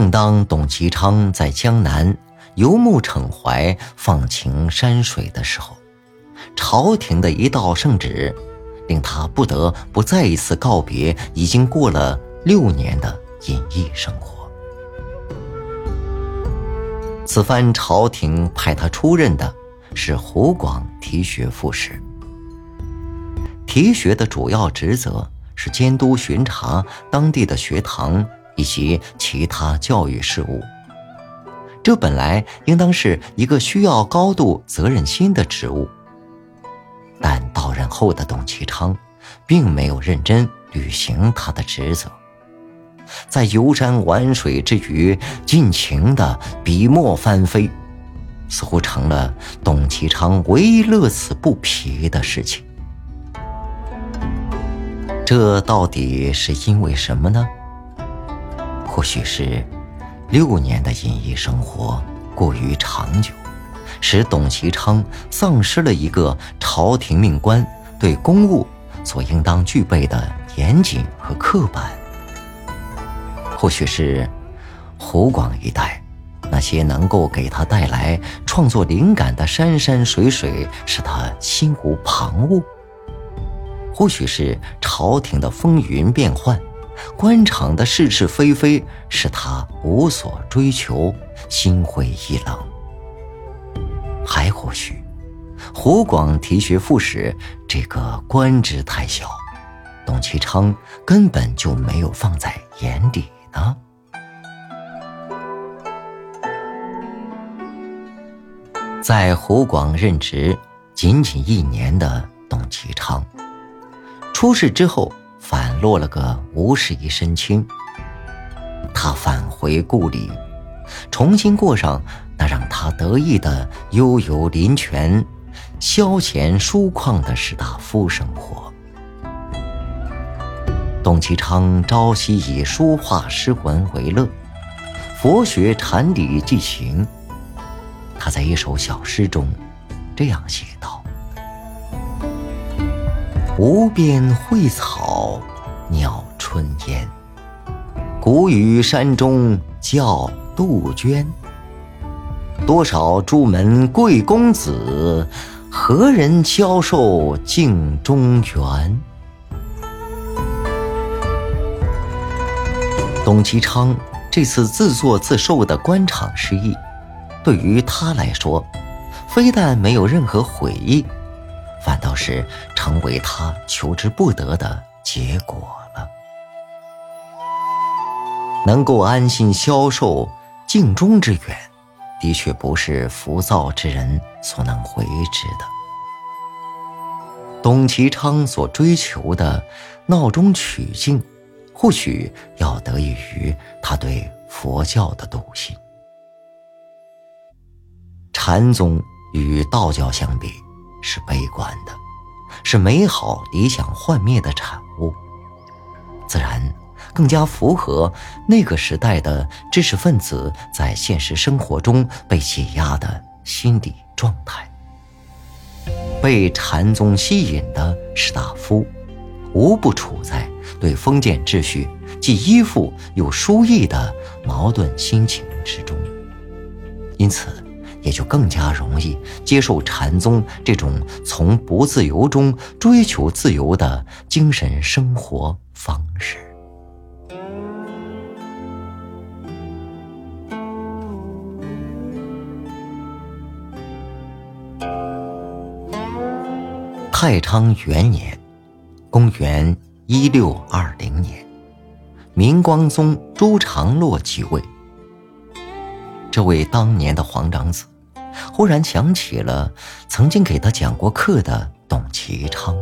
正当董其昌在江南游牧骋怀、放情山水的时候，朝廷的一道圣旨，令他不得不再一次告别已经过了六年的隐逸生活。此番朝廷派他出任的是湖广提学副使。提学的主要职责是监督巡查当地的学堂以及其他教育事务。这本来应当是一个需要高度责任心的职务，但到任后的董其昌，并没有认真履行他的职责。在游山玩水之余，尽情的笔墨翻飞，似乎成了董其昌唯一乐此不疲的事情。这到底是因为什么呢？或许是六年的隐逸生活过于长久，使董其昌丧失了一个朝廷命官对公务所应当具备的严谨和刻板。或许是湖广一带那些能够给他带来创作灵感的山山水水使他心无旁骛；或许是朝廷的风云变幻、官场的是是非非使他无所追求、心灰意冷；还或许，湖广提学副使这个官职太小，董其昌根本就没有放在眼底。呢，在湖广任职仅仅一年的董其昌，出事之后落了个无事一身轻。他返回故里，重新过上那让他得意的悠游林泉、消闲疏旷的士大夫生活。董其昌朝夕以书画诗文为乐，佛学禅理寄行。他在一首小诗中这样写道：“无边蕙草，鸟春烟。古语山中叫杜鹃。多少朱门贵公子，何人教授镜中缘？”董其昌这次自作自受的官场失意，对于他来说，非但没有任何悔意，反倒是成为他求之不得的结果。能够安心消受镜中之远，的确不是浮躁之人所能为之的。董其昌所追求的闹中取静。或许要得益于他对佛教的笃信。禅宗与道教相比是悲观的，是美好理想幻灭的产物，更加符合那个时代的知识分子在现实生活中被挤压的心理状态。被禅宗吸引的士大夫，无不处在。对封建秩序既依附又疏逸的矛盾心情之中，因此也就更加容易接受禅宗这种从不自由中追求自由的精神生活方式。太昌元年，公元。一六二零年，明光宗朱常洛即位。这位当年的皇长子，忽然想起了曾经给他讲过课的董其昌。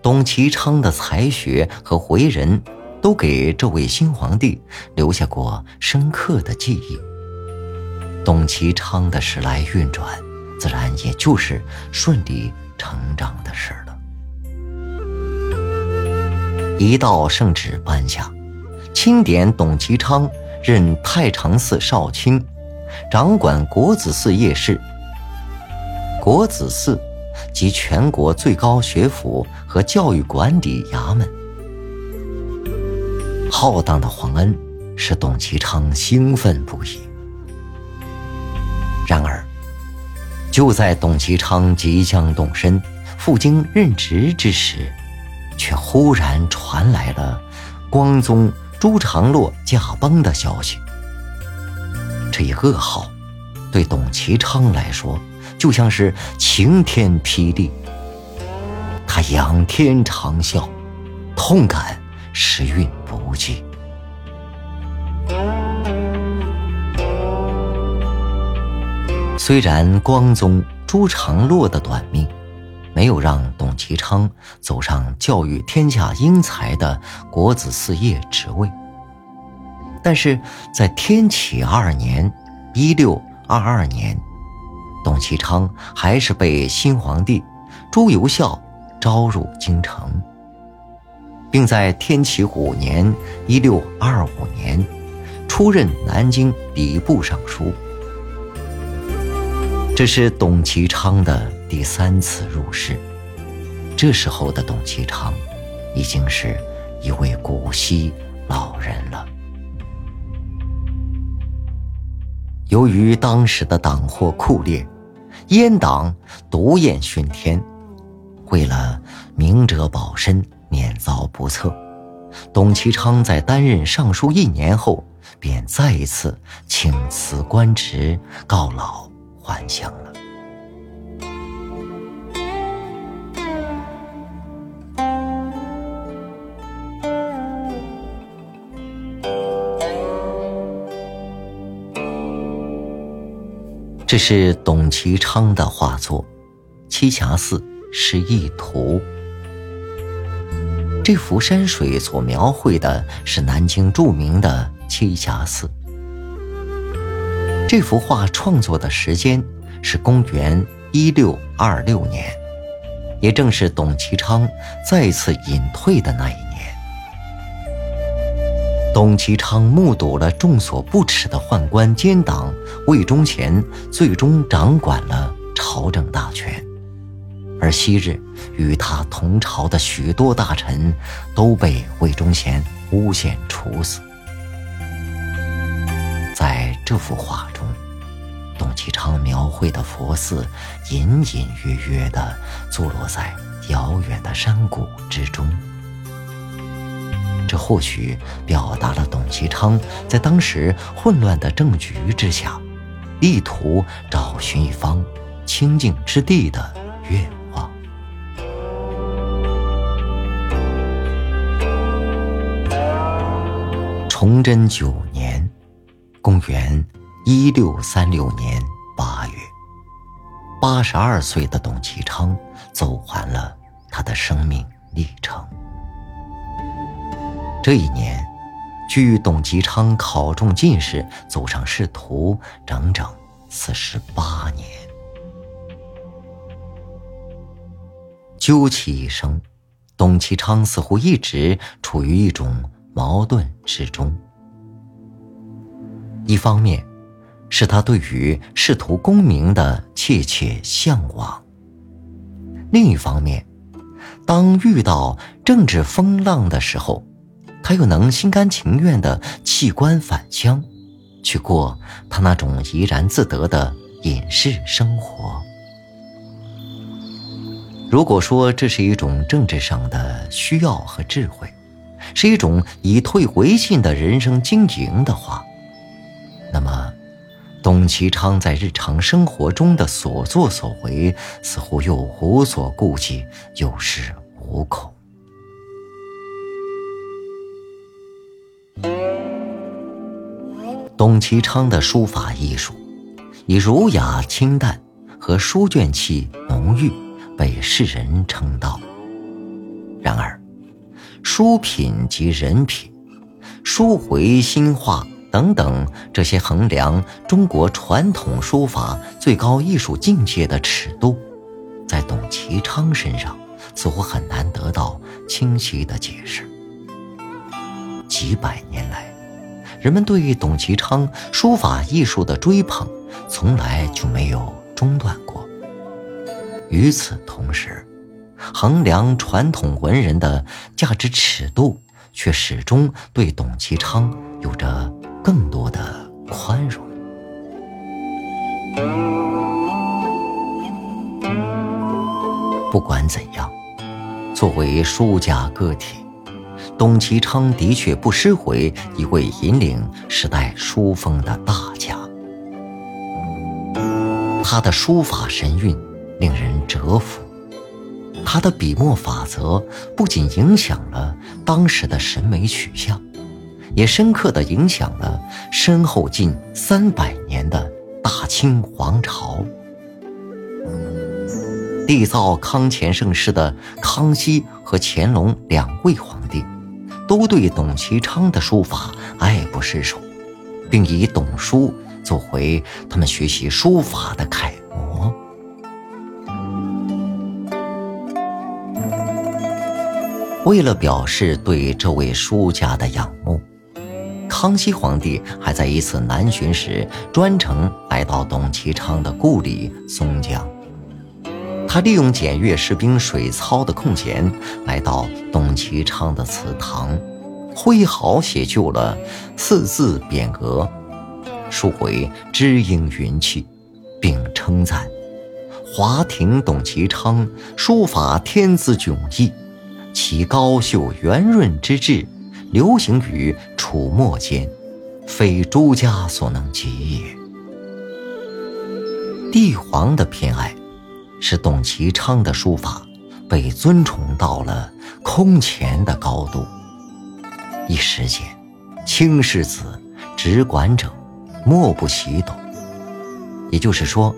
董其昌的才学和为人，都给这位新皇帝留下过深刻的记忆。董其昌的时来运转，自然也就是顺理成章的事了。一道圣旨颁下，钦点董其昌任太常寺少卿，掌管国子寺夜事。国子寺即全国最高学府和教育管理衙门。浩荡的皇恩，使董其昌兴奋不已。就在董其昌即将动身赴京任职之时，却忽然传来了光宗朱常洛驾崩的消息。这一噩耗，对董其昌来说就像是晴天霹雳。他仰天长啸，痛感时运不济。虽然光宗朱常洛的短命，没有让董其昌走上教育天下英才的国子四业职位，但是在天启二年（一六二二年），董其昌还是被新皇帝朱由校。招入京城，并在天启五年（一六二五年）出任南京礼部尚书。这是董其昌的第三次入仕。这时候的董其昌已经是一位古稀老人了。由于当时的党祸酷烈，阉党毒焰熏天。为了明哲保身，免遭不测，董其昌在担任尚书一年后，便再一次请辞官职，告老幻想了。这是董其昌的画作《栖霞寺》。是一图。这幅山水所描绘的是南京著名的栖霞寺。这幅画创作的时间是公元一六二六年，也正是董其昌再次隐退的那一年。董其昌目睹了众所不齿的宦官奸党魏忠贤最终掌管了朝政大权。而昔日与他同朝的许多大臣都被魏忠贤诬陷处死。这幅画中，董其昌描绘的佛寺隐隐约约地坐落在遥远的山谷之中。这或许表达了董其昌在当时混乱的政局之下，力图找寻一方清净之地的愿望。崇祯九年，公元一六三六年八月，八十二岁的董其昌走完了他的生命历程。这一年，距董其昌考中进士、走上仕途整整四十八年。究其一生，董其昌似乎一直处于一种。矛盾之中，一方面，是他对于仕途功名的切切向往；另一方面，当遇到政治风浪的时候，他又能心甘情愿的弃官返乡，去过他那种怡然自得的隐士生活。如果说这是一种政治上的需要和智慧，是一种以退为进的人生经营的话，那么，董其昌在日常生活中的所作所为，似乎又无所顾忌，有恃无恐。董其昌的书法艺术，以儒雅清淡和书卷气浓郁，被世人称道。然而，书品及人品，书回心画等等这些衡量中国传统书法最高艺术境界的尺度，在董其昌身上似乎很难得到清晰的解释。几百年来，人们对董其昌书法艺术的追捧，从来就没有中断过。与此同时，衡量传统文人的价值尺度，却始终对董其昌有着更多的宽容。不管怎样，作为书家个体，董其昌的确不失为一位引领时代书风的大家。他的书法神韵令人折服，他的笔墨法则不仅影响了当时的审美取向，也深刻地影响了身后近三百年的大清皇朝。缔造康乾盛世的康熙和乾隆两位皇帝，都对董其昌的书法爱不释手，并以董书作为他们学习书法的楷模。为了表示对这位书家的仰慕，康熙皇帝还在一次南巡时专程来到董其昌的故里松江。他利用检阅士兵水操的空闲，来到董其昌的祠堂，挥毫写就了四字匾额，书回知音云气，并称赞华亭董其昌书法天资迥异，其高秀圆润之志，流行于楚墨间，非诸家所能及也。帝皇的偏爱。使董其昌的书法被尊崇到了空前的高度。一时间，清世子、直管者莫不习懂。也就是说，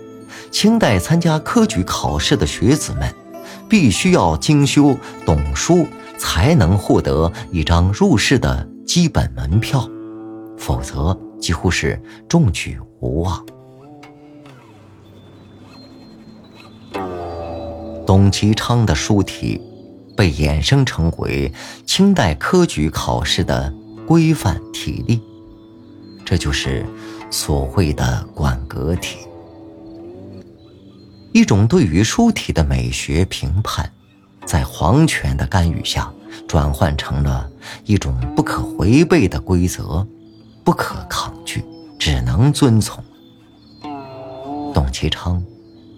清代参加科举考试的学子们，必须要精修董书，才能获得一张入仕的基本门票，否则几乎是中举无望。董其昌的书体被衍生成为清代科举考试的规范体例，这就是所谓的馆阁体。一种对于书体的美学评判，在皇权的干预下，转换成了一种不可违背的规则，不可抗拒，只能遵从。董其昌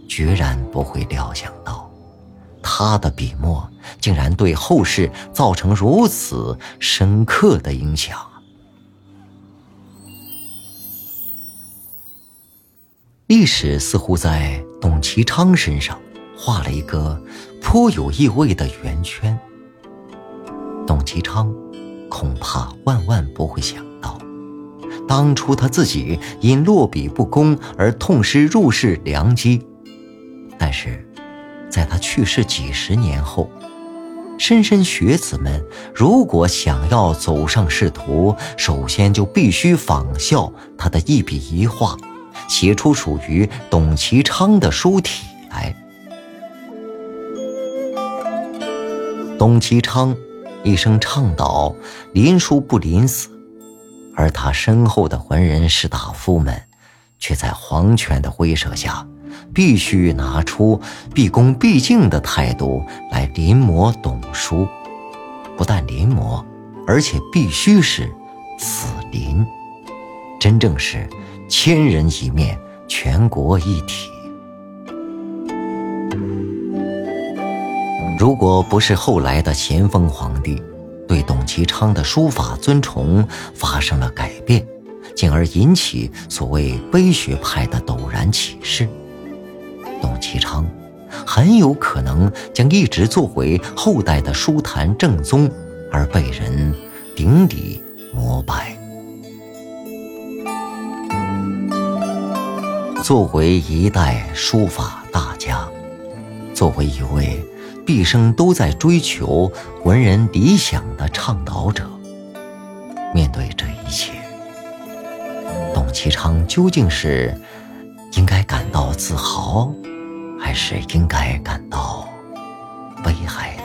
决然不会料想到。他的笔墨竟然对后世造成如此深刻的影响。历史似乎在董其昌身上画了一个颇有意味的圆圈。董其昌恐怕万万不会想到，当初他自己因落笔不工而痛失入仕良机，但是。在他去世几十年后，莘莘学子们如果想要走上仕途，首先就必须仿效他的一笔一画，写出属于董其昌的书体来。董其昌一生倡导“临书不临死”，而他身后的文人士大夫们，却在皇权的威慑下。必须拿出毕恭毕敬的态度来临摹董书，不但临摹，而且必须是死临，真正是千人一面，全国一体。如果不是后来的咸丰皇帝对董其昌的书法尊崇发生了改变，进而引起所谓碑学派的陡然起势。董其昌很有可能将一直作为后代的书坛正宗而被人顶礼膜拜。作为一代书法大家，作为一位一生都在追求文人理想的倡导者面对这一切董其昌究竟是应该感到自豪还是应该感到悲哀